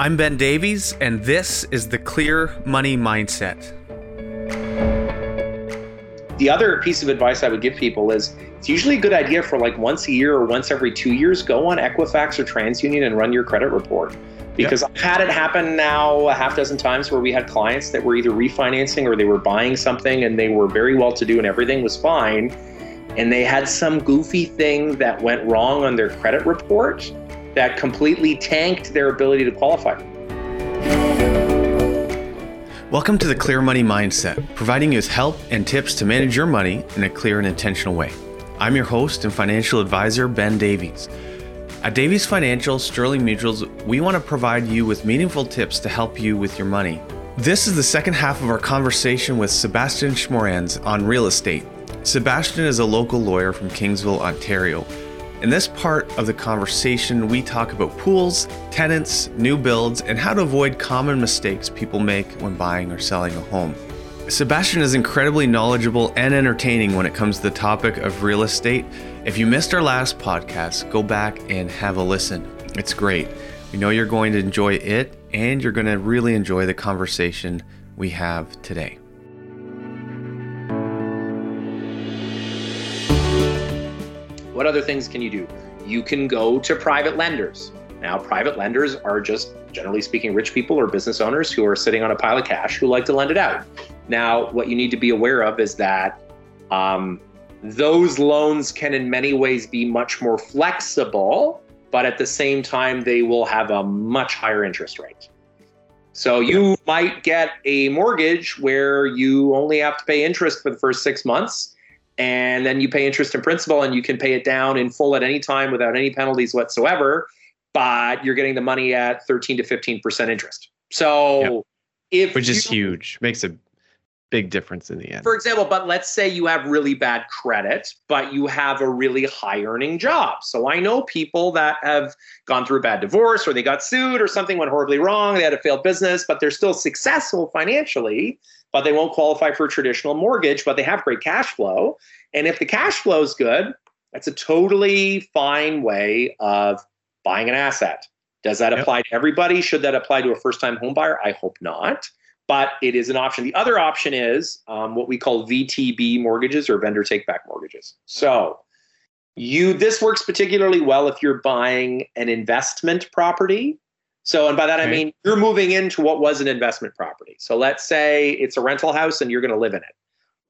I'm Ben Davies, and this is the Clear Money Mindset. The other piece of advice I would give people is it's usually a good idea for like once a year or once every two years, go on Equifax or TransUnion and run your credit report. Because yep. I've had it happen now a half dozen times where we had clients that were either refinancing or they were buying something and they were very well to do and everything was fine. And they had some goofy thing that went wrong on their credit report that completely tanked their ability to qualify. Welcome to the Clear Money Mindset, providing you with help and tips to manage your money in a clear and intentional way. I'm your host and financial advisor, Ben Davies. At Davies Financial Sterling Mutuals, we want to provide you with meaningful tips to help you with your money. This is the second half of our conversation with Sebastian Schmoranz on real estate. Sebastian is a local lawyer from Kingsville, Ontario in this part of the conversation, we talk about pools, tenants, new builds, and how to avoid common mistakes people make when buying or selling a home. Sebastian is incredibly knowledgeable and entertaining when it comes to the topic of real estate. If you missed our last podcast, go back and have a listen. It's great. We know you're going to enjoy it and you're going to really enjoy the conversation we have today. What other things can you do? You can go to private lenders. Now, private lenders are just generally speaking rich people or business owners who are sitting on a pile of cash who like to lend it out. Now, what you need to be aware of is that um, those loans can, in many ways, be much more flexible, but at the same time, they will have a much higher interest rate. So you might get a mortgage where you only have to pay interest for the first six months and then you pay interest and principal and you can pay it down in full at any time without any penalties whatsoever but you're getting the money at 13 to 15% interest so yep. if which is huge makes a big difference in the end for example but let's say you have really bad credit but you have a really high earning job so i know people that have gone through a bad divorce or they got sued or something went horribly wrong they had a failed business but they're still successful financially but they won't qualify for a traditional mortgage, but they have great cash flow. And if the cash flow is good, that's a totally fine way of buying an asset. Does that yep. apply to everybody? Should that apply to a first time home buyer? I hope not, but it is an option. The other option is um, what we call VTB mortgages or vendor take back mortgages. So, you this works particularly well if you're buying an investment property so, and by that okay. I mean you're moving into what was an investment property. So, let's say it's a rental house and you're going to live in it.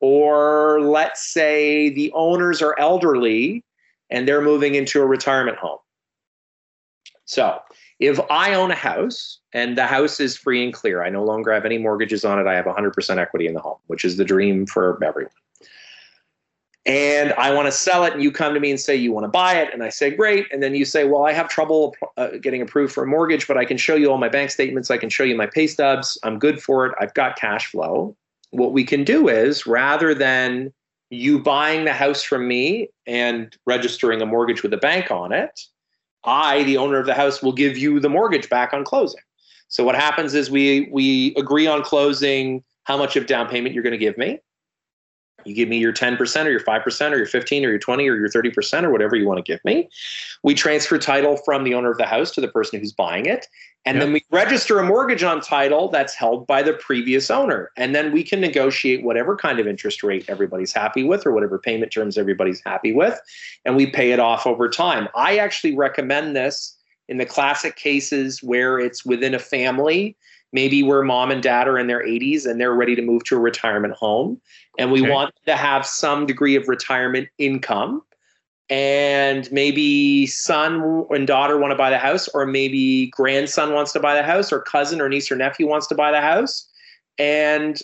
Or let's say the owners are elderly and they're moving into a retirement home. So, if I own a house and the house is free and clear, I no longer have any mortgages on it, I have 100% equity in the home, which is the dream for everyone and I want to sell it, and you come to me and say you want to buy it, and I say great, and then you say, well, I have trouble uh, getting approved for a mortgage, but I can show you all my bank statements, I can show you my pay stubs, I'm good for it, I've got cash flow. What we can do is rather than you buying the house from me and registering a mortgage with a bank on it, I, the owner of the house, will give you the mortgage back on closing. So what happens is we we agree on closing how much of down payment you're going to give me you give me your 10% or your 5% or your 15 or your 20 or your 30% or whatever you want to give me. We transfer title from the owner of the house to the person who's buying it. And yep. then we register a mortgage on title that's held by the previous owner. And then we can negotiate whatever kind of interest rate everybody's happy with or whatever payment terms everybody's happy with. And we pay it off over time. I actually recommend this in the classic cases where it's within a family maybe where mom and dad are in their 80s and they're ready to move to a retirement home. And we okay. want to have some degree of retirement income. And maybe son and daughter want to buy the house or maybe grandson wants to buy the house or cousin or niece or nephew wants to buy the house. And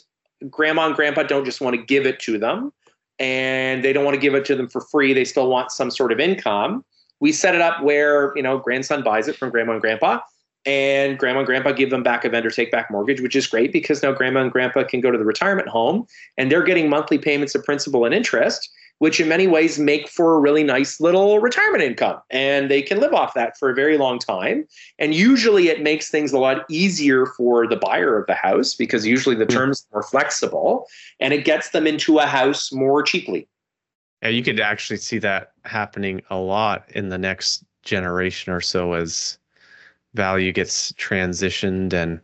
grandma and grandpa don't just want to give it to them and they don't want to give it to them for free they still want some sort of income. We set it up where you know grandson buys it from grandma and grandpa and grandma and grandpa give them back a vendor take back mortgage, which is great because now grandma and grandpa can go to the retirement home and they're getting monthly payments of principal and interest, which in many ways make for a really nice little retirement income. And they can live off that for a very long time. And usually it makes things a lot easier for the buyer of the house because usually the hmm. terms are more flexible and it gets them into a house more cheaply. Yeah, you could actually see that happening a lot in the next generation or so as value gets transitioned and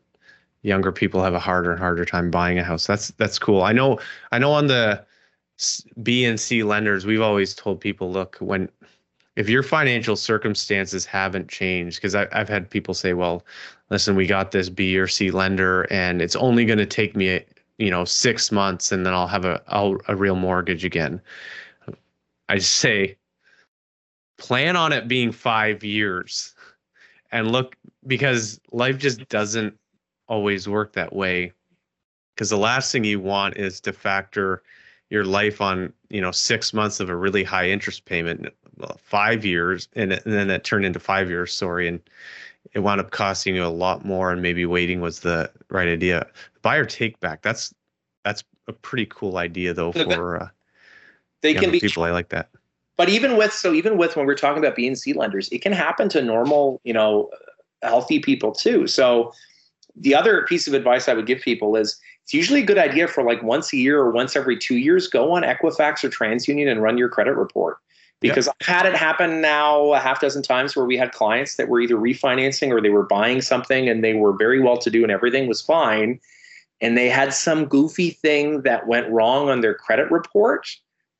younger people have a harder and harder time buying a house. That's that's cool. I know I know on the B and C lenders, we've always told people, look, when if your financial circumstances haven't changed, because I've had people say, well, listen, we got this B or C lender, and it's only going to take me, you know, six months, and then I'll have a I'll, a real mortgage again. I say, plan on it being five years, and look because life just doesn't always work that way. Because the last thing you want is to factor your life on you know six months of a really high interest payment five years and, and then it turned into five years sorry and it wound up costing you a lot more and maybe waiting was the right idea. Buyer take back that's that's a pretty cool idea though for uh, they can be people. I like that but even with so even with when we're talking about B and C lenders it can happen to normal you know healthy people too so the other piece of advice i would give people is it's usually a good idea for like once a year or once every two years go on equifax or transunion and run your credit report because yep. I've had it happen now a half dozen times where we had clients that were either refinancing or they were buying something and they were very well to do and everything was fine. And they had some goofy thing that went wrong on their credit report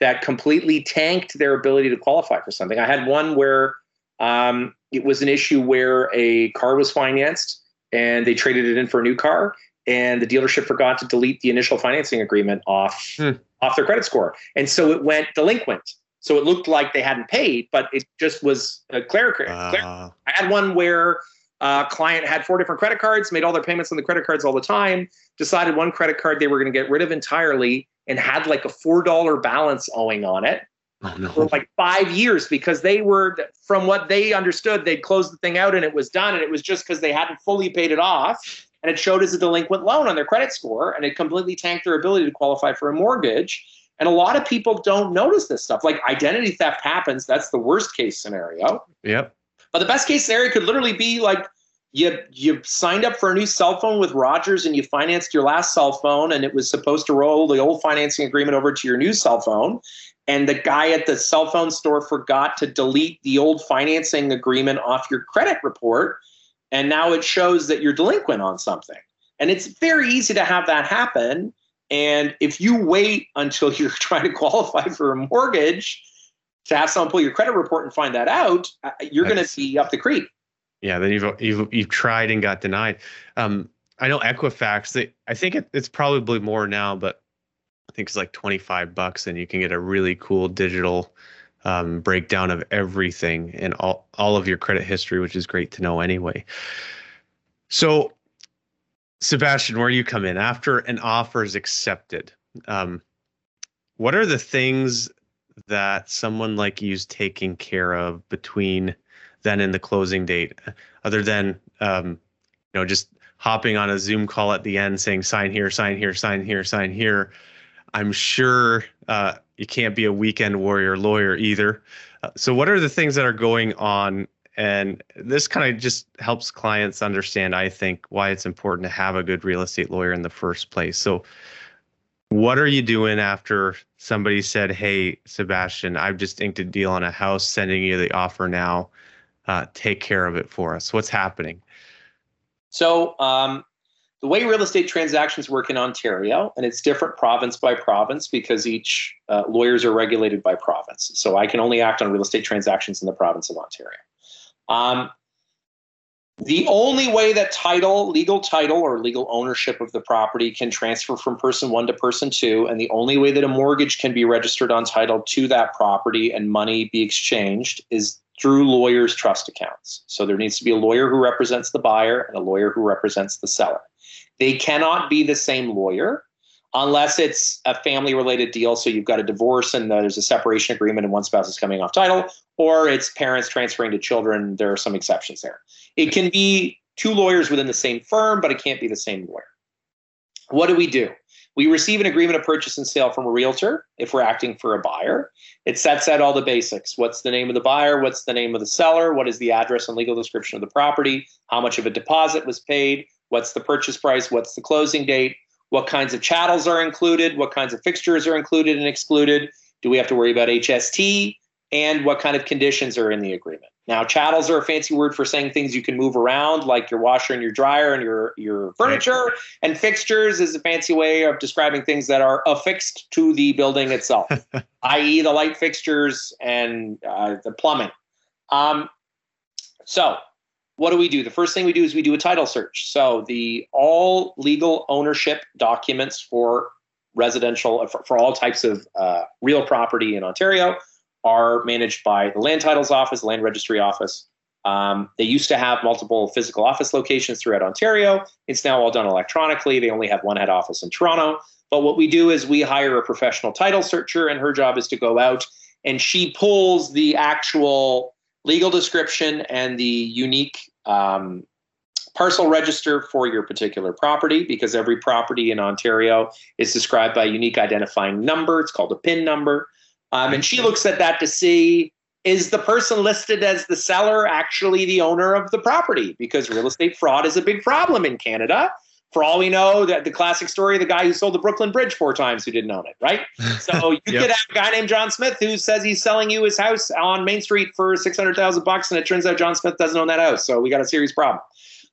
that completely tanked their ability to qualify for something. I had one where um, it was an issue where a car was financed and they traded it in for a new car and the dealership forgot to delete the initial financing agreement off hmm. off their credit score and so it went delinquent so it looked like they hadn't paid, but it just was a clerical. Uh. I had one where a client had four different credit cards, made all their payments on the credit cards all the time, decided one credit card they were going to get rid of entirely, and had like a four dollar balance owing on it. Oh, no. For like five years because they were, from what they understood, they'd closed the thing out and it was done. And it was just because they hadn't fully paid it off. And it showed as a delinquent loan on their credit score. And it completely tanked their ability to qualify for a mortgage. And a lot of people don't notice this stuff. Like identity theft happens. That's the worst case scenario. Yep. But the best case scenario could literally be like you you signed up for a new cell phone with Rogers and you financed your last cell phone and it was supposed to roll the old financing agreement over to your new cell phone. And the guy at the cell phone store forgot to delete the old financing agreement off your credit report. And now it shows that you're delinquent on something. And it's very easy to have that happen and if you wait until you're trying to qualify for a mortgage to have someone pull your credit report and find that out, uh, you're going to be up the creek. Yeah, then you've you've you've tried and got denied. Um, I know Equifax. They, I think it, it's probably more now, but I think it's like twenty five bucks, and you can get a really cool digital um, breakdown of everything and all all of your credit history, which is great to know anyway. So Sebastian, where you come in after an offer is accepted, um, what are the things that someone like you is taking care of between then in the closing date, other than um, you know just hopping on a Zoom call at the end saying sign here, sign here, sign here, sign here. I'm sure uh, you can't be a weekend warrior lawyer either. Uh, so, what are the things that are going on and this kind of just helps clients understand, I think, why it's important to have a good real estate lawyer in the first place. So, what are you doing after somebody said, Hey, Sebastian, I've just inked a deal on a house, sending you the offer now. Uh, take care of it for us. What's happening? So, um, the way real estate transactions work in Ontario, and it's different province by province because each uh, lawyers are regulated by province. So I can only act on real estate transactions in the province of Ontario. Um, the only way that title, legal title, or legal ownership of the property can transfer from person one to person two, and the only way that a mortgage can be registered on title to that property and money be exchanged is through lawyers' trust accounts. So there needs to be a lawyer who represents the buyer and a lawyer who represents the seller. They cannot be the same lawyer unless it's a family related deal. So you've got a divorce and there's a separation agreement and one spouse is coming off title, or it's parents transferring to children. There are some exceptions there. It can be two lawyers within the same firm, but it can't be the same lawyer. What do we do? We receive an agreement of purchase and sale from a realtor if we're acting for a buyer. It sets out all the basics. What's the name of the buyer? What's the name of the seller? What is the address and legal description of the property? How much of a deposit was paid? What's the purchase price? What's the closing date? what kinds of chattels are included, what kinds of fixtures are included and excluded. Do we have to worry about HST? And what kind of conditions are in the agreement. Now, chattels are a fancy word for saying things you can move around, like your washer and your dryer and your, your furniture. And fixtures is a fancy way of describing things that are affixed to the building itself, i.e., the light fixtures and uh, the plumbing. Um, so, what do we do? The first thing we do is we do a title search. So, the all legal ownership documents for residential, for, for all types of uh, real property in Ontario are managed by the Land Titles Office, Land Registry Office. Um, they used to have multiple physical office locations throughout Ontario. It's now all done electronically. They only have one head office in Toronto. But what we do is we hire a professional title searcher, and her job is to go out and she pulls the actual legal description and the unique um, parcel register for your particular property because every property in Ontario is described by a unique identifying number. It's called a PIN number. Um, and she looks at that to see is the person listed as the seller actually the owner of the property? Because real estate fraud is a big problem in Canada. For all we know, that the classic story of the guy who sold the Brooklyn Bridge four times who didn't own it, right? So you yep. could have a guy named John Smith who says he's selling you his house on Main Street for six hundred thousand bucks, and it turns out John Smith doesn't own that house. So we got a serious problem.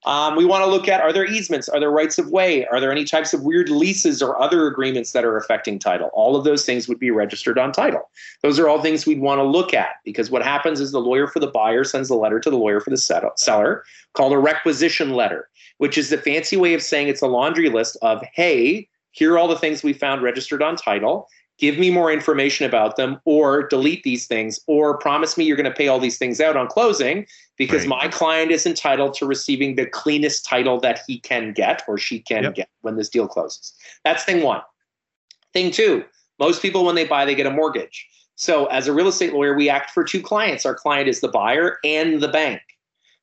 Um, we want to look at are there easements? Are there rights of way? Are there any types of weird leases or other agreements that are affecting title? All of those things would be registered on title. Those are all things we'd want to look at because what happens is the lawyer for the buyer sends a letter to the lawyer for the seller called a requisition letter, which is the fancy way of saying it's a laundry list of, hey, here are all the things we found registered on title give me more information about them or delete these things or promise me you're going to pay all these things out on closing because right. my client is entitled to receiving the cleanest title that he can get or she can yep. get when this deal closes. That's thing one. Thing two, most people when they buy they get a mortgage. So as a real estate lawyer we act for two clients. Our client is the buyer and the bank.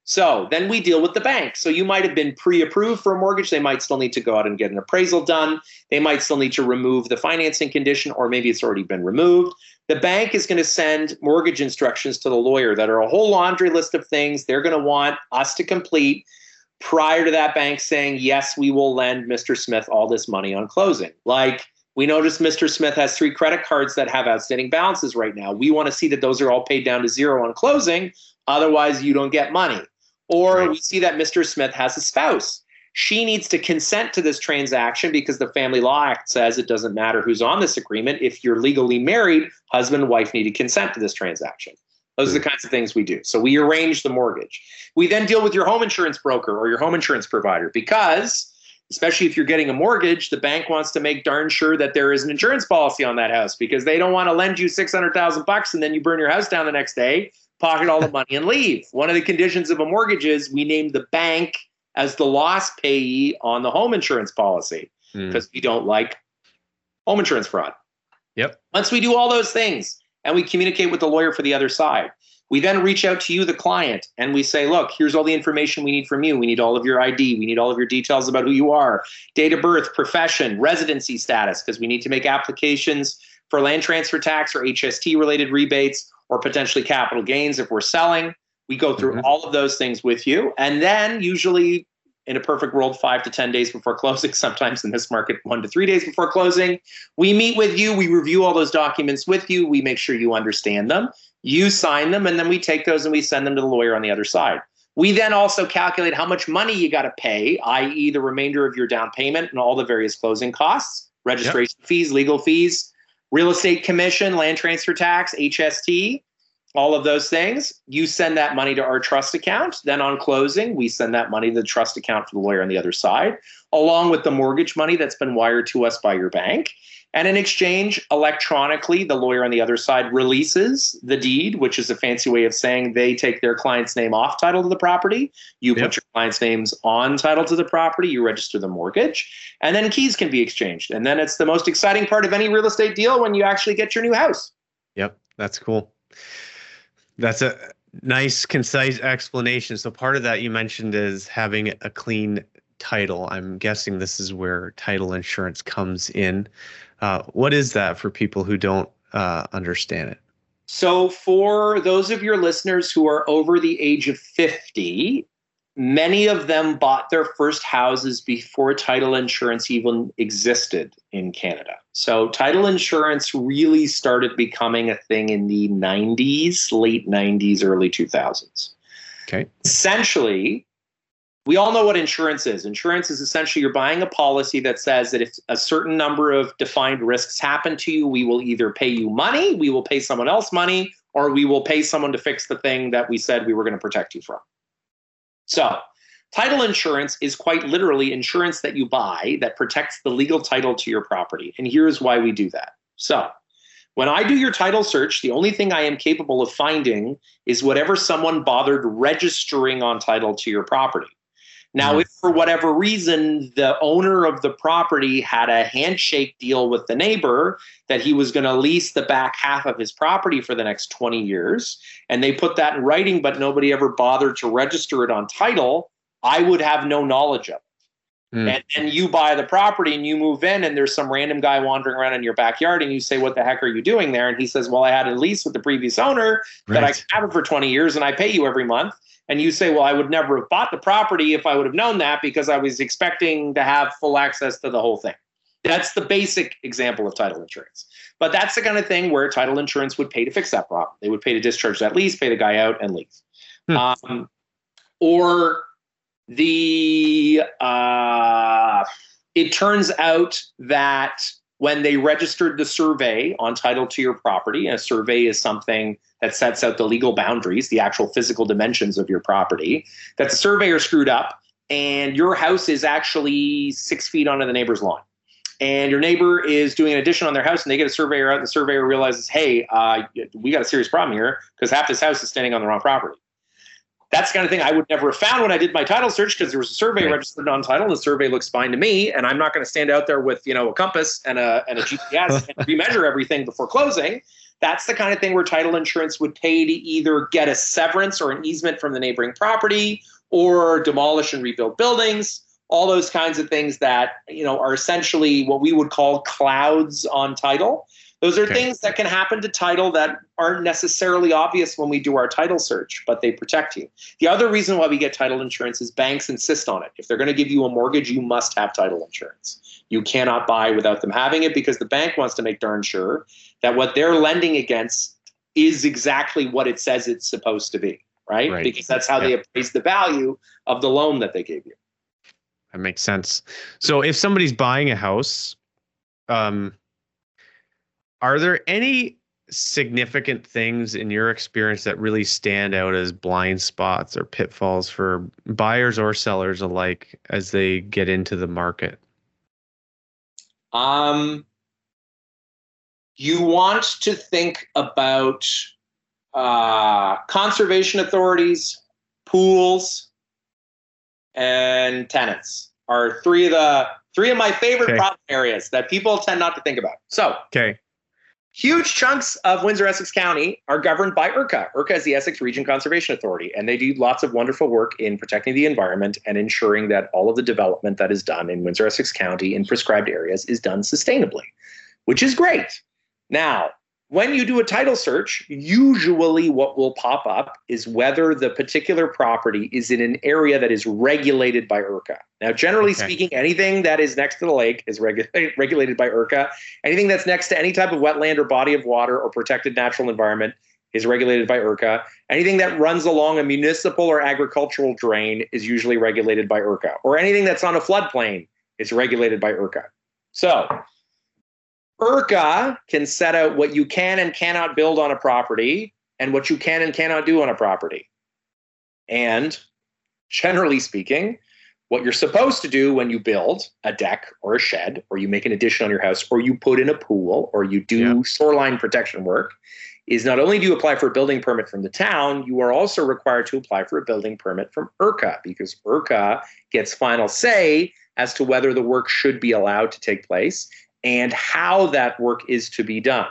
So then we deal with the bank. So you might have been pre approved for a mortgage. They might still need to go out and get an appraisal done. They might still need to remove the financing condition, or maybe it's already been removed. The bank is going to send mortgage instructions to the lawyer that are a whole laundry list of things they're going to want us to complete prior to that bank saying, yes, we will lend Mr. Smith all this money on closing. Like, we notice Mr. Smith has three credit cards that have outstanding balances right now. We want to see that those are all paid down to zero on closing. Otherwise, you don't get money. Or right. we see that Mr. Smith has a spouse. She needs to consent to this transaction because the Family Law Act says it doesn't matter who's on this agreement. If you're legally married, husband and wife need to consent to this transaction. Those are the hmm. kinds of things we do. So we arrange the mortgage. We then deal with your home insurance broker or your home insurance provider because, especially if you're getting a mortgage, the bank wants to make darn sure that there is an insurance policy on that house because they don't want to lend you 600,000 bucks and then you burn your house down the next day pocket all the money and leave. One of the conditions of a mortgage is we name the bank as the loss payee on the home insurance policy because mm. we don't like home insurance fraud. Yep. Once we do all those things and we communicate with the lawyer for the other side, we then reach out to you, the client, and we say, look, here's all the information we need from you. We need all of your ID. We need all of your details about who you are, date of birth, profession, residency status, because we need to make applications for land transfer tax or HST related rebates or potentially capital gains if we're selling. We go through mm-hmm. all of those things with you. And then, usually, in a perfect world, five to 10 days before closing, sometimes in this market, one to three days before closing, we meet with you. We review all those documents with you. We make sure you understand them. You sign them, and then we take those and we send them to the lawyer on the other side. We then also calculate how much money you got to pay, i.e., the remainder of your down payment and all the various closing costs, registration yep. fees, legal fees, real estate commission, land transfer tax, HST, all of those things. You send that money to our trust account. Then on closing, we send that money to the trust account for the lawyer on the other side, along with the mortgage money that's been wired to us by your bank. And in exchange, electronically, the lawyer on the other side releases the deed, which is a fancy way of saying they take their client's name off title to the property. You yep. put your client's names on title to the property, you register the mortgage, and then keys can be exchanged. And then it's the most exciting part of any real estate deal when you actually get your new house. Yep, that's cool. That's a nice, concise explanation. So, part of that you mentioned is having a clean title. I'm guessing this is where title insurance comes in. Uh, what is that for people who don't uh, understand it? So, for those of your listeners who are over the age of 50, many of them bought their first houses before title insurance even existed in Canada. So title insurance really started becoming a thing in the 90s, late 90s, early 2000s. Okay. Essentially, we all know what insurance is. Insurance is essentially you're buying a policy that says that if a certain number of defined risks happen to you, we will either pay you money, we will pay someone else money, or we will pay someone to fix the thing that we said we were going to protect you from. So, title insurance is quite literally insurance that you buy that protects the legal title to your property. And here's why we do that. So, when I do your title search, the only thing I am capable of finding is whatever someone bothered registering on title to your property. Now, mm-hmm. if for whatever reason the owner of the property had a handshake deal with the neighbor that he was going to lease the back half of his property for the next 20 years, and they put that in writing, but nobody ever bothered to register it on title, I would have no knowledge of it. Mm. And, and you buy the property and you move in, and there's some random guy wandering around in your backyard, and you say, What the heck are you doing there? And he says, Well, I had a lease with the previous owner right. that I have it for 20 years and I pay you every month and you say, well, I would never have bought the property if I would have known that because I was expecting to have full access to the whole thing. That's the basic example of title insurance. But that's the kind of thing where title insurance would pay to fix that problem. They would pay to discharge that lease, pay the guy out, and leave. Hmm. Um, or the uh, it turns out that when they registered the survey on title to your property, and a survey is something that sets out the legal boundaries, the actual physical dimensions of your property, that the surveyor screwed up and your house is actually six feet onto the neighbor's lawn. And your neighbor is doing an addition on their house, and they get a surveyor out, and the surveyor realizes, hey, uh, we got a serious problem here because half this house is standing on the wrong property. That's the kind of thing I would never have found when I did my title search because there was a survey right. registered on title. And the survey looks fine to me, and I'm not going to stand out there with you know a compass and a and a GPS and remeasure everything before closing. That's the kind of thing where title insurance would pay to either get a severance or an easement from the neighboring property or demolish and rebuild buildings all those kinds of things that you know are essentially what we would call clouds on title those are okay. things that can happen to title that aren't necessarily obvious when we do our title search, but they protect you. The other reason why we get title insurance is banks insist on it. If they're going to give you a mortgage, you must have title insurance. You cannot buy without them having it because the bank wants to make darn sure that what they're lending against is exactly what it says it's supposed to be, right? right. Because that's how they appraise the value of the loan that they gave you. That makes sense. So if somebody's buying a house, um, are there any significant things in your experience that really stand out as blind spots or pitfalls for buyers or sellers alike as they get into the market? Um, you want to think about uh, conservation authorities, pools, and tenants are three of the three of my favorite okay. problem areas that people tend not to think about. So, okay. Huge chunks of Windsor Essex County are governed by ERCA. ERCA is the Essex Region Conservation Authority, and they do lots of wonderful work in protecting the environment and ensuring that all of the development that is done in Windsor Essex County in prescribed areas is done sustainably, which is great. Now, when you do a title search, usually what will pop up is whether the particular property is in an area that is regulated by ERCA. Now, generally okay. speaking, anything that is next to the lake is regu- regulated by ERCA. Anything that's next to any type of wetland or body of water or protected natural environment is regulated by ERCA. Anything that runs along a municipal or agricultural drain is usually regulated by ERCA. Or anything that's on a floodplain is regulated by ERCA. So, ERCA can set out what you can and cannot build on a property and what you can and cannot do on a property. And generally speaking, what you're supposed to do when you build a deck or a shed, or you make an addition on your house, or you put in a pool, or you do yeah. shoreline protection work, is not only do you apply for a building permit from the town, you are also required to apply for a building permit from ERCA because ERCA gets final say as to whether the work should be allowed to take place and how that work is to be done.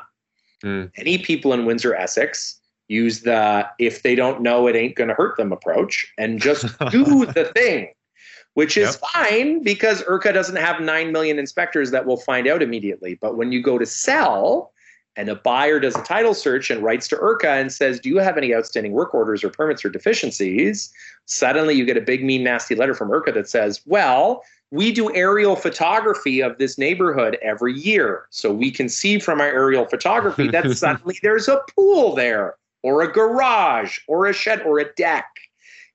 Mm. Any people in Windsor, Essex use the if they don't know it ain't going to hurt them approach and just do the thing, which is yep. fine because ERCA doesn't have 9 million inspectors that will find out immediately. But when you go to sell, and a buyer does a title search and writes to ERCA and says, Do you have any outstanding work orders or permits or deficiencies? Suddenly you get a big, mean, nasty letter from ERCA that says, Well, we do aerial photography of this neighborhood every year. So we can see from our aerial photography that suddenly there's a pool there, or a garage, or a shed, or a deck.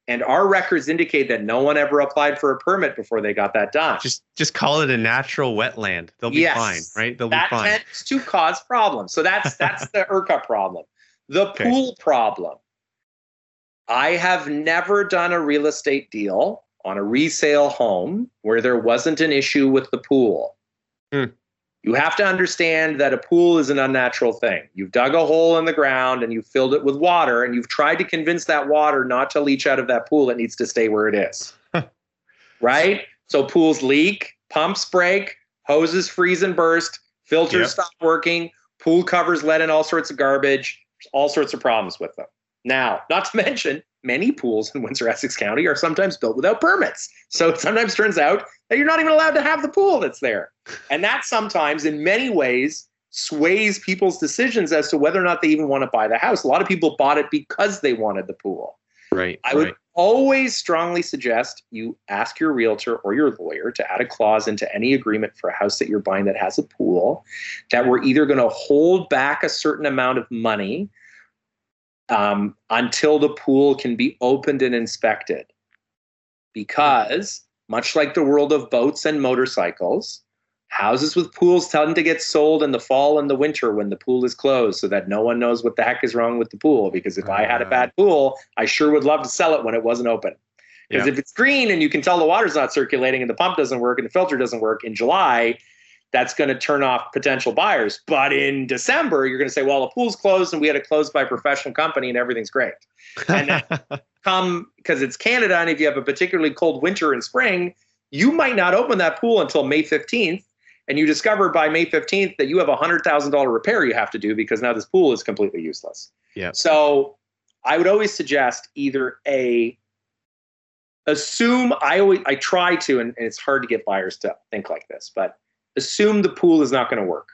And our records indicate that no one ever applied for a permit before they got that done. Just just call it a natural wetland. They'll be Yes. fine, right? They'll that be fine. tends to cause problems. So that's that's the ERCA problem. The Okay. pool problem. I have never done a real estate deal on a resale home where there wasn't an issue with the pool. Hmm. You have to understand that a pool is an unnatural thing. You've dug a hole in the ground and you've filled it with water, and you've tried to convince that water not to leach out of that pool. It needs to stay where it is. right? So pools leak, pumps break, hoses freeze and burst, filters Yep. stop working, pool covers let in all sorts of garbage, all sorts of problems with them. Now, not to mention, many pools in Windsor Essex County are sometimes built without permits. So it sometimes turns out that you're not even allowed to have the pool that's there. And that sometimes, in many ways, sways people's decisions as to whether or not they even want to buy the house. A lot of people bought it because they wanted the pool. Right. I would right. always strongly suggest you ask your realtor or your lawyer to add a clause into any agreement for a house that you're buying that has a pool that we're either going to hold back a certain amount of money um, until the pool can be opened and inspected. Because, much like the world of boats and motorcycles, houses with pools tend to get sold in the fall and the winter when the pool is closed so that no one knows what the heck is wrong with the pool. Because if I had a Ah. bad pool, I sure would love to sell it when it wasn't open. Because Yeah. if it's green and you can tell the water's not circulating and the pump doesn't work and the filter doesn't work in July, that's going to turn off potential buyers. But in December, you're going to say, well, the pool's closed and we had it closed by a professional company and everything's great. and Come because it's Canada, and if you have a particularly cold winter and spring, you might not open that pool until May 15th. And you discover by May 15th that you have a $100,000 repair you have to do because now this pool is completely useless. Yeah. So I would always suggest either A, assume I always I try to, and, and it's hard to get buyers to think like this, but assume the pool is not going to work.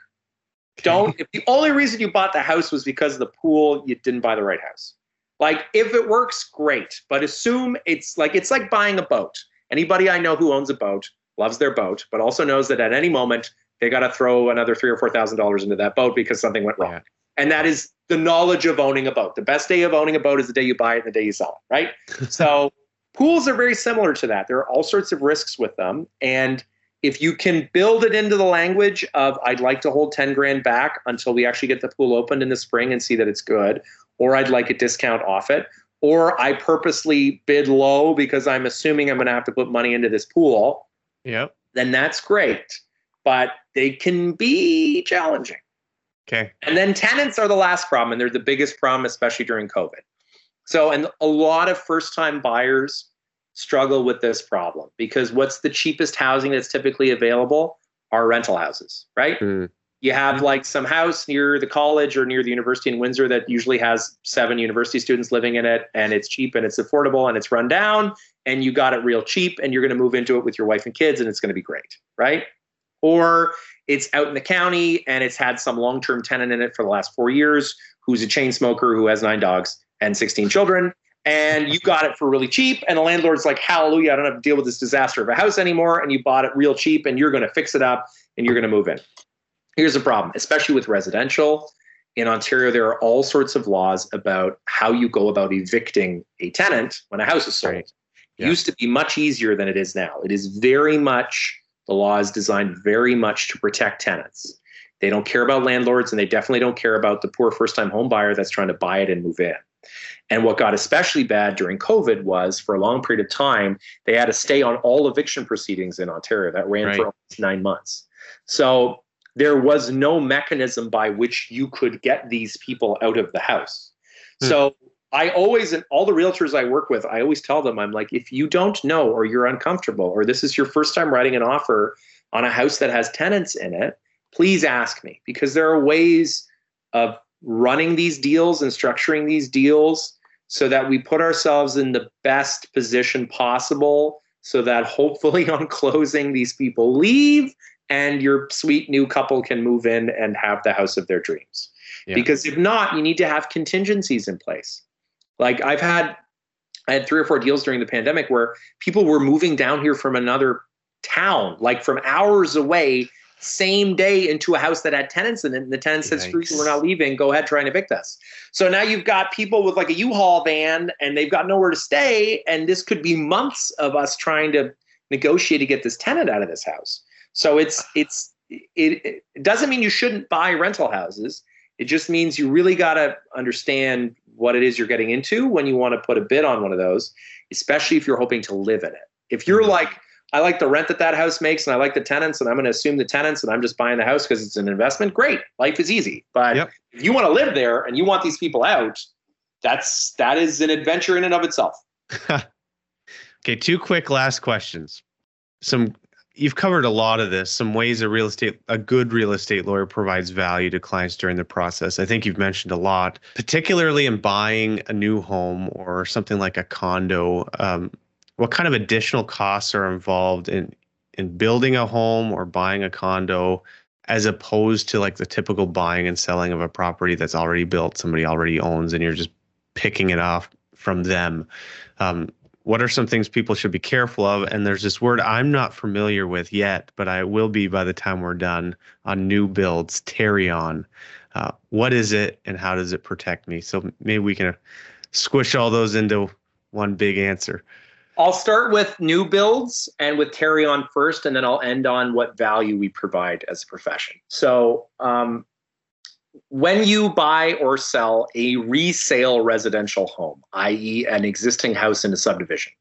Don't if the only reason you bought the house was because of the pool, you didn't buy the right house. Like if it works, great. But assume it's like it's like buying a boat. Anybody I know who owns a boat loves their boat, but also knows that at any moment they got to throw another three or four thousand dollars into that boat because something went wrong. Yeah. And that is the knowledge of owning a boat. The best day of owning a boat is the day you buy it and the day you sell it, right? so pools are very similar to that. There are all sorts of risks with them. And if you can build it into the language of I'd like to hold 10 grand back until we actually get the pool opened in the spring and see that it's good, or I'd like a discount off it, or I purposely bid low because I'm assuming I'm going to have to put money into this pool, Yep. then that's great. But they can be challenging. Okay. And then tenants are the last problem, and they're the biggest problem, especially during COVID. So, and a lot of first time buyers struggle with this problem because what's the cheapest housing that's typically available are rental houses, right? Mm. You have like some house near the college or near the university in Windsor that usually has seven university students living in it, and it's cheap and it's affordable and it's run down, and you got it real cheap, and you're going to move into it with your wife and kids, and it's going to be great, right? Or it's out in the county and it's had some long term tenant in it for the last four years who's a chain smoker who has nine dogs and 16 children. And you got it for really cheap. And the landlord's like, hallelujah, I don't have to deal with this disaster of a house anymore. And you bought it real cheap and you're going to fix it up and you're going to move in. Here's the problem, especially with residential. In Ontario, there are all sorts of laws about how you go about evicting a tenant when a house is sold. Right. It Yeah. used to be much easier than it is now. It is very much, the law is designed very much to protect tenants. They don't care about landlords and they definitely don't care about the poor first time home buyer that's trying to buy it and move in. And what got especially bad during COVID was for a long period of time, they had to stay on all eviction proceedings in Ontario that ran Right. for almost nine months. So there was no mechanism by which you could get these people out of the house. Hmm. So I always, and all the realtors I work with, I always tell them, I'm like, if you don't know or you're uncomfortable or this is your first time writing an offer on a house that has tenants in it, please ask me because there are ways of running these deals and structuring these deals so that we put ourselves in the best position possible so that hopefully on closing these people leave and your sweet new couple can move in and have the house of their dreams. Yeah. Because if not, you need to have contingencies in place. Like I've had I had three or four deals during the pandemic where people were moving down here from another town, like from hours away, same day into a house that had tenants in it. And the tenant said, Screw you, we're not leaving. Go ahead, try and evict us. So now you've got people with like a U-Haul van and they've got nowhere to stay. And this could be months of us trying to negotiate to get this tenant out of this house. So it's it's it, it doesn't mean you shouldn't buy rental houses. It just means you really got to understand what it is you're getting into when you want to put a bid on one of those, especially if you're hoping to live in it. If you're mm-hmm. like, I like the rent that that house makes and I like the tenants and I'm going to assume the tenants and I'm just buying the house because it's an investment, great. Life is easy. But yep. if you want to live there and you want these people out, that's that is an adventure in and of itself. okay, two quick last questions. Some you've covered a lot of this some ways a real estate a good real estate lawyer provides value to clients during the process i think you've mentioned a lot particularly in buying a new home or something like a condo um, what kind of additional costs are involved in in building a home or buying a condo as opposed to like the typical buying and selling of a property that's already built somebody already owns and you're just picking it off from them um, what are some things people should be careful of? And there's this word I'm not familiar with yet, but I will be by the time we're done on new builds, Tarion. Uh, what is it and how does it protect me? So maybe we can squish all those into one big answer. I'll start with new builds and with Tarion first, and then I'll end on what value we provide as a profession. So, um, when you buy or sell a resale residential home, i.e., an existing house in a subdivision,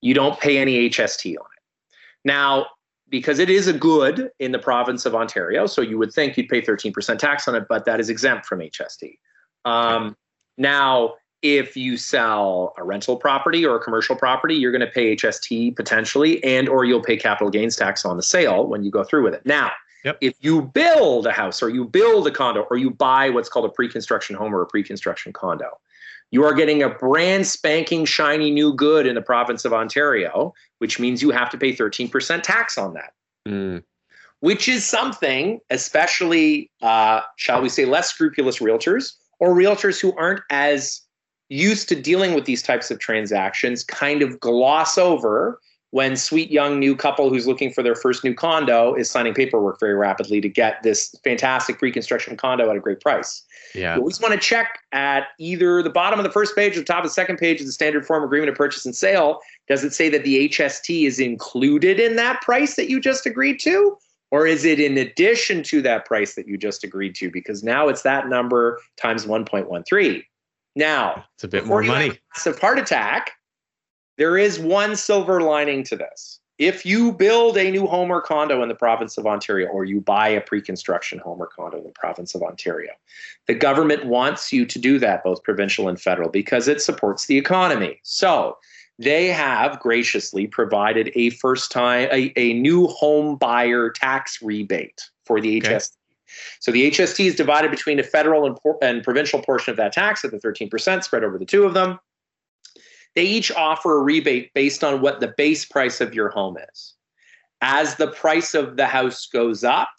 you don't pay any HST on it. Now, because it is a good in the province of Ontario, so you would think you'd pay 13% tax on it, but that is exempt from HST. Um, now, if you sell a rental property or a commercial property, you're going to pay HST potentially, and or you'll pay capital gains tax on the sale when you go through with it. Now, Yep. If you build a house or you build a condo or you buy what's called a pre-construction home or a pre-construction condo, you are getting a brand spanking shiny new good in the province of Ontario, which means you have to pay 13% tax on that. Mm. Which is something, especially, uh, shall we say, less scrupulous realtors or realtors who aren't as used to dealing with these types of transactions kind of gloss over when sweet young new couple who's looking for their first new condo is signing paperwork very rapidly to get this fantastic pre-construction condo at a great price. Yeah. You always want to check at either the bottom of the first page or the top of the second page of the standard form agreement of purchase and sale. Does it say that the HST is included in that price that you just agreed to? Or is it in addition to that price that you just agreed to? Because now it's that number times 1.13. Now, it's a bit more money. massive heart attack there is one silver lining to this. If you build a new home or condo in the province of Ontario, or you buy a pre construction home or condo in the province of Ontario, the government wants you to do that, both provincial and federal, because it supports the economy. So they have graciously provided a first time, a, a new home buyer tax rebate for the okay. HST. So the HST is divided between a federal and, and provincial portion of that tax at the 13% spread over the two of them. They each offer a rebate based on what the base price of your home is. As the price of the house goes up,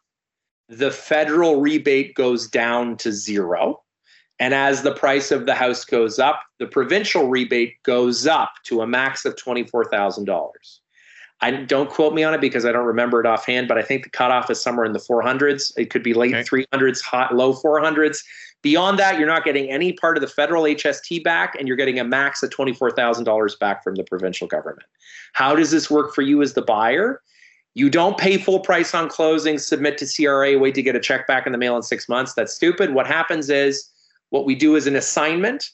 the federal rebate goes down to zero. And as the price of the house goes up, the provincial rebate goes up to a max of $24,000. I don't quote me on it because I don't remember it offhand, but I think the cutoff is somewhere in the 400s. It could be late okay. 300s, hot, low 400s. Beyond that, you're not getting any part of the federal HST back, and you're getting a max of $24,000 back from the provincial government. How does this work for you as the buyer? You don't pay full price on closing, submit to CRA, wait to get a check back in the mail in six months. That's stupid. What happens is what we do is an assignment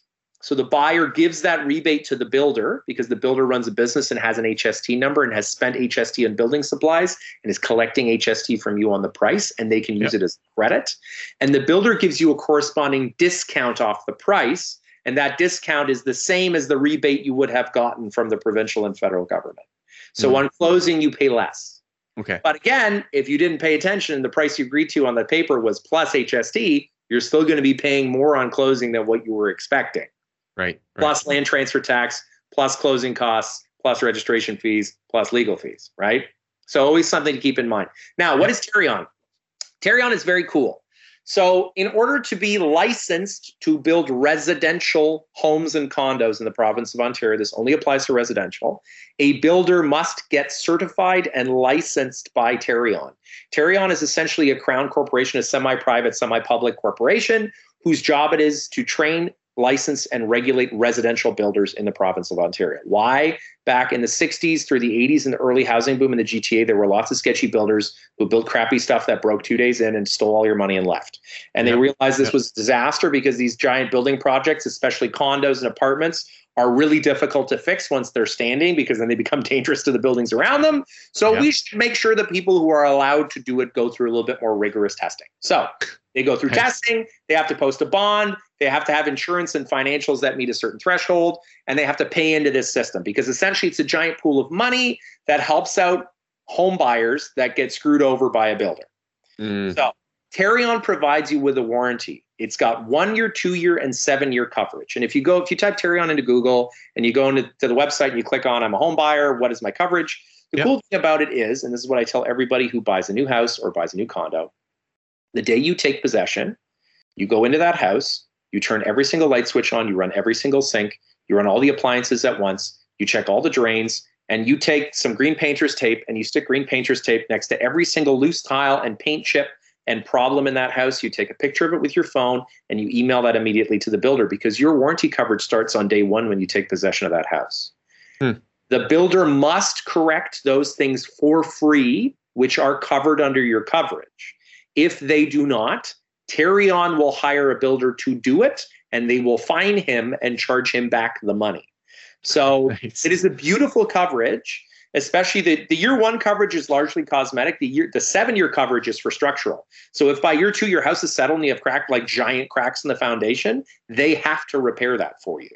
so the buyer gives that rebate to the builder because the builder runs a business and has an HST number and has spent HST on building supplies and is collecting HST from you on the price and they can use yep. it as credit. And the builder gives you a corresponding discount off the price. And that discount is the same as the rebate you would have gotten from the provincial and federal government. So mm-hmm. on closing, you pay less. Okay. But again, if you didn't pay attention, the price you agreed to on the paper was plus HST, you're still going to be paying more on closing than what you were expecting. Right, right. Plus land transfer tax, plus closing costs, plus registration fees, plus legal fees, right? So always something to keep in mind. Now, what is Tarion? Tarion is very cool. So, in order to be licensed to build residential homes and condos in the province of Ontario, this only applies to residential, a builder must get certified and licensed by Tarion. Tarion is essentially a crown corporation, a semi private, semi public corporation whose job it is to train license and regulate residential builders in the province of Ontario. Why? Back in the 60s through the 80s in the early housing boom in the GTA, there were lots of sketchy builders who built crappy stuff that broke two days in and stole all your money and left. And yep. they realized this yep. was a disaster because these giant building projects, especially condos and apartments, are really difficult to fix once they're standing because then they become dangerous to the buildings around them. So yep. we should make sure that people who are allowed to do it go through a little bit more rigorous testing. So they go through testing, they have to post a bond, they have to have insurance and financials that meet a certain threshold, and they have to pay into this system because essentially it's a giant pool of money that helps out home buyers that get screwed over by a builder. Mm. So Tarion provides you with a warranty. It's got one year, two year, and seven year coverage. And if you go, if you type Tarion into Google and you go into the website and you click on I'm a home buyer, what is my coverage? The yep. cool thing about it is, and this is what I tell everybody who buys a new house or buys a new condo, the day you take possession, you go into that house, you turn every single light switch on, you run every single sink, you run all the appliances at once, you check all the drains, and you take some green painter's tape and you stick green painter's tape next to every single loose tile and paint chip and problem in that house. You take a picture of it with your phone and you email that immediately to the builder because your warranty coverage starts on day one when you take possession of that house. Hmm. The builder must correct those things for free, which are covered under your coverage. If they do not, Tarion will hire a builder to do it and they will fine him and charge him back the money. So nice. it is a beautiful coverage, especially the, the year one coverage is largely cosmetic. The year the seven year coverage is for structural. So if by year two your house is settled and you have cracked like giant cracks in the foundation, they have to repair that for you.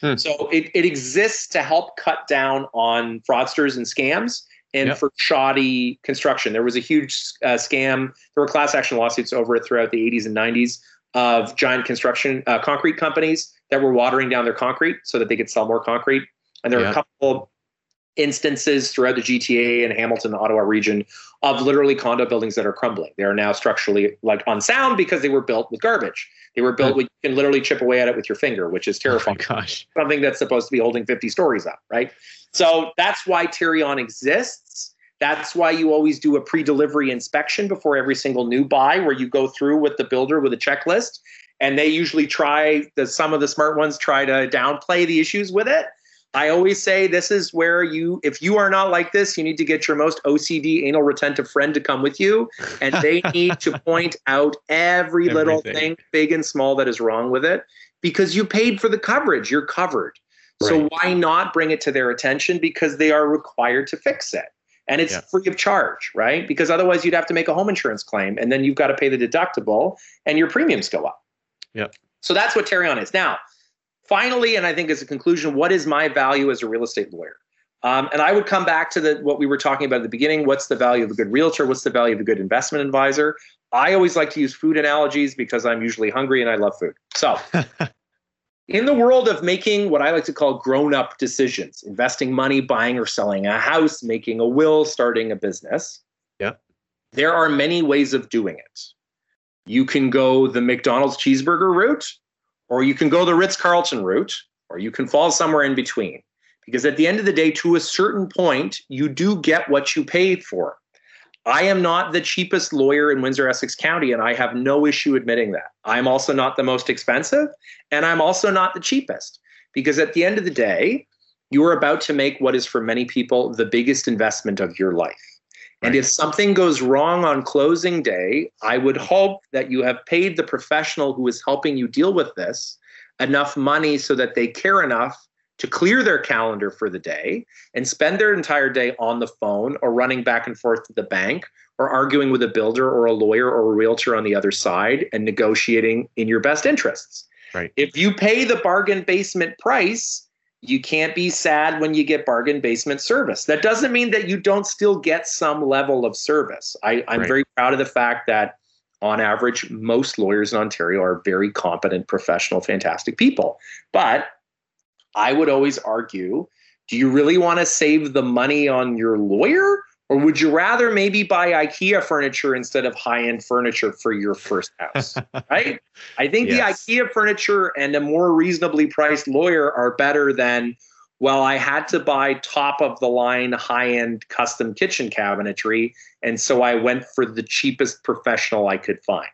Hmm. So it, it exists to help cut down on fraudsters and scams and yep. for shoddy construction. There was a huge uh, scam. There were class action lawsuits over it throughout the 80s and 90s of giant construction uh, concrete companies that were watering down their concrete so that they could sell more concrete. And there were a couple instances throughout the GTA and Hamilton, the Ottawa region, of literally condo buildings that are crumbling. They are now structurally like unsound because they were built with garbage. They were built hmm. with you can literally chip away at it with your finger, which is oh terrifying. Oh gosh. Something that's supposed to be holding 50 stories up, right? So that's why Tarion exists. That's why you always do a pre-delivery inspection before every single new buy, where you go through with the builder with a checklist, and they usually try the some of the smart ones try to downplay the issues with it. I always say this is where you, if you are not like this, you need to get your most OCD anal retentive friend to come with you, and they need to point out every Everything. little thing, big and small, that is wrong with it, because you paid for the coverage. You're covered. Right. So why not bring it to their attention? Because they are required to fix it. And it's yeah. free of charge, right? Because otherwise you'd have to make a home insurance claim and then you've got to pay the deductible and your premiums go up. Yeah. So that's what Tarion is. Now, finally, and I think as a conclusion, what is my value as a real estate lawyer? Um, and I would come back to the what we were talking about at the beginning. What's the value of a good realtor? What's the value of a good investment advisor? I always like to use food analogies because I'm usually hungry and I love food. So in the world of making what I like to call grown up decisions, investing money, buying or selling a house, making a will, starting a business, yeah. there are many ways of doing it. You can go the McDonald's cheeseburger route, or you can go the Ritz Carlton route, or you can fall somewhere in between. Because at the end of the day, to a certain point, you do get what you paid for. I am not the cheapest lawyer in Windsor Essex County, and I have no issue admitting that. I'm also not the most expensive, and I'm also not the cheapest. Because at the end of the day, you are about to make what is for many people the biggest investment of your life. And if something goes wrong on closing day, I would hope that you have paid the professional who is helping you deal with this enough money so that they care enough to clear their calendar for the day and spend their entire day on the phone or running back and forth to the bank or arguing with a builder or a lawyer or a realtor on the other side and negotiating in your best interests. Right. If you pay the bargain basement price, you can't be sad when you get bargain basement service. That doesn't mean that you don't still get some level of service. I, am right. very proud of the fact that on average, most lawyers in Ontario are very competent, professional, fantastic people. But I would always argue do you really want to save the money on your lawyer Or would you rather maybe buy IKEA furniture instead of high end furniture for your first house? right? I think yes. the IKEA furniture and a more reasonably priced lawyer are better than, well, I had to buy top of the line high end custom kitchen cabinetry. And so I went for the cheapest professional I could find.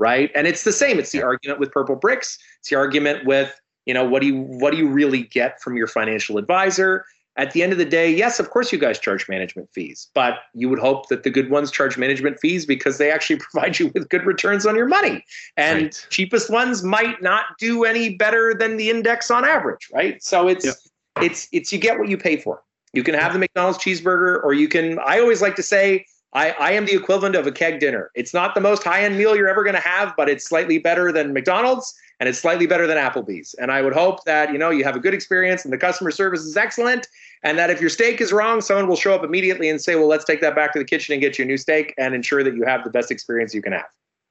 Right. And it's the same. It's the argument with Purplebricks. It's the argument with, you know, what do you what do you really get from your financial advisor? At the end of the day, yes, of course you guys charge management fees, but you would hope that the good ones charge management fees because they actually provide you with good returns on your money. And right. cheapest ones might not do any better than the index on average, right? So it's yep. it's it's you get what you pay for. You can have the McDonald's cheeseburger or you can I always like to say I, I am the equivalent of a keg dinner. It's not the most high end meal you're ever going to have, but it's slightly better than McDonald's and it's slightly better than Applebee's. And I would hope that you know you have a good experience and the customer service is excellent and that if your steak is wrong, someone will show up immediately and say, well, let's take that back to the kitchen and get you a new steak and ensure that you have the best experience you can have.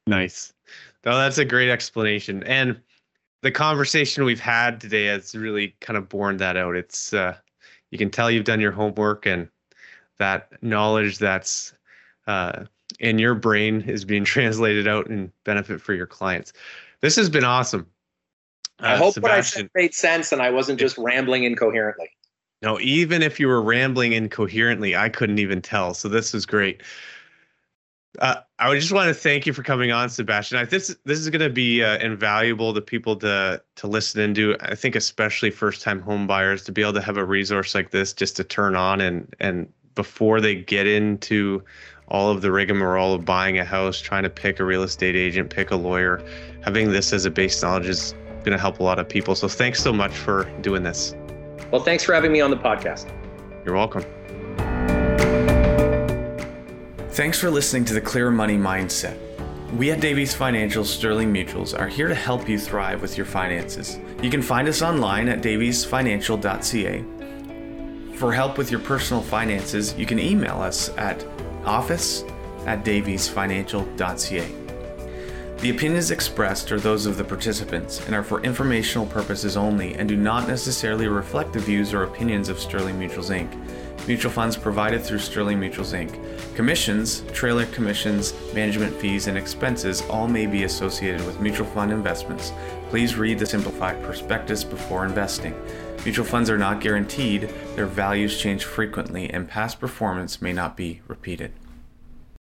Nice. No, that's a great explanation. And the conversation we've had today has really kind of borne that out. It's, uh, you can tell you've done your homework and that knowledge that's uh, in your brain is being translated out and benefit for your clients. This has been awesome. Uh, I hope Sebastian, what I said made sense and I wasn't just rambling incoherently. No, even if you were rambling incoherently, I couldn't even tell. So this is great. Uh, I just want to thank you for coming on, Sebastian. I, this this is going to be uh, invaluable to people to to listen into. I think especially first time home buyers to be able to have a resource like this just to turn on and and before they get into all of the rigmarole of buying a house, trying to pick a real estate agent, pick a lawyer, having this as a base knowledge is going to help a lot of people. So thanks so much for doing this. Well, thanks for having me on the podcast. You're welcome. Thanks for listening to the Clear Money Mindset. We at Davies Financial Sterling Mutuals are here to help you thrive with your finances. You can find us online at daviesfinancial.ca. For help with your personal finances, you can email us at office at daviesfinancial.ca. The opinions expressed are those of the participants and are for informational purposes only and do not necessarily reflect the views or opinions of Sterling Mutuals Inc. Mutual funds provided through Sterling Mutuals Inc. Commissions, trailer commissions, management fees, and expenses all may be associated with mutual fund investments. Please read the simplified prospectus before investing. Mutual funds are not guaranteed, their values change frequently, and past performance may not be repeated.